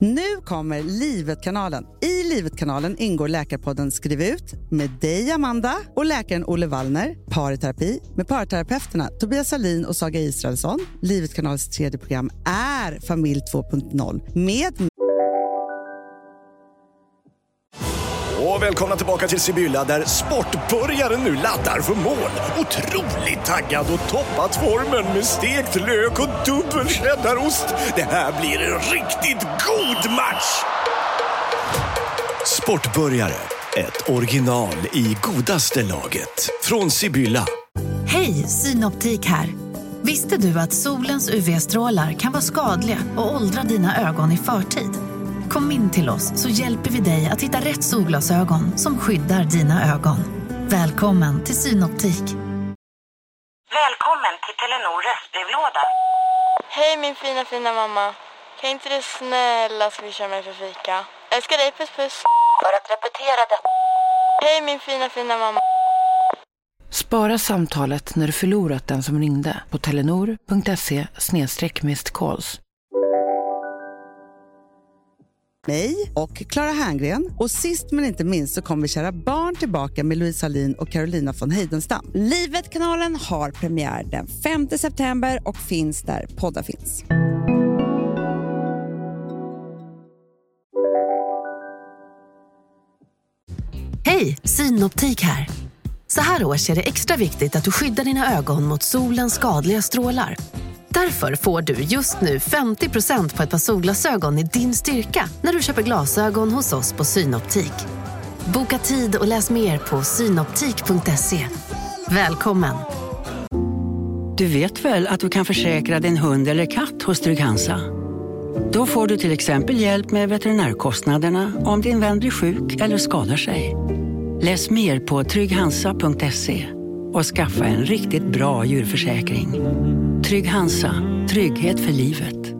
Nu kommer Livet-kanalen. I Livet-kanalen ingår Läkarpodden Skriv ut med dig, Amanda, och läkaren Olle Wallner, parterapi med parterapeuterna Tobias Salin och Saga Israelsson. Livet-kanalens tredje program är Familj 2.0 med Och välkomna tillbaka till Sibylla där sportbörjaren nu laddar för mål. Otroligt taggad och toppat formen med stekt lök och dubbel cheddarost. Det här blir en riktigt god! Sportbörjare, ett original i godaste laget. Från Sibylla. Hej, Synoptik här. Visste du att solens UV-strålar kan vara skadliga och åldra dina ögon i förtid? Kom in till oss så hjälper vi dig att hitta rätt solglasögon som skyddar dina ögon. Välkommen till Synoptik. Välkommen till Telenor röstbrevlåda. Hej min fina fina mamma. Kan inte du snälla swisha mig för fika? Älskar dig, puss puss. För att repetera detta. Hej min fina fina mamma. Spara samtalet när du förlorat den som ringde på telenor.se calls. mig och Clara Herngren. Och sist men inte minst så kommer Kära barn tillbaka med Louise Hallin och Carolina von Heidenstam. Livet-kanalen har premiär den 5 september och finns där poddar finns. Hej, Synoptik här. Så här års är det extra viktigt att du skyddar dina ögon mot solens skadliga strålar. Därför får du just nu 50% på ett par solglasögon i din styrka när du köper glasögon hos oss på Synoptik. Boka tid och läs mer på synoptik.se. Välkommen! Du vet väl att du kan försäkra din hund eller katt hos Trygg-Hansa? Då får du till exempel hjälp med veterinärkostnaderna om din vän blir sjuk eller skadar sig. Läs mer på trygghansa.se och skaffa en riktigt bra djurförsäkring. Trygg Hansa, trygghet för livet.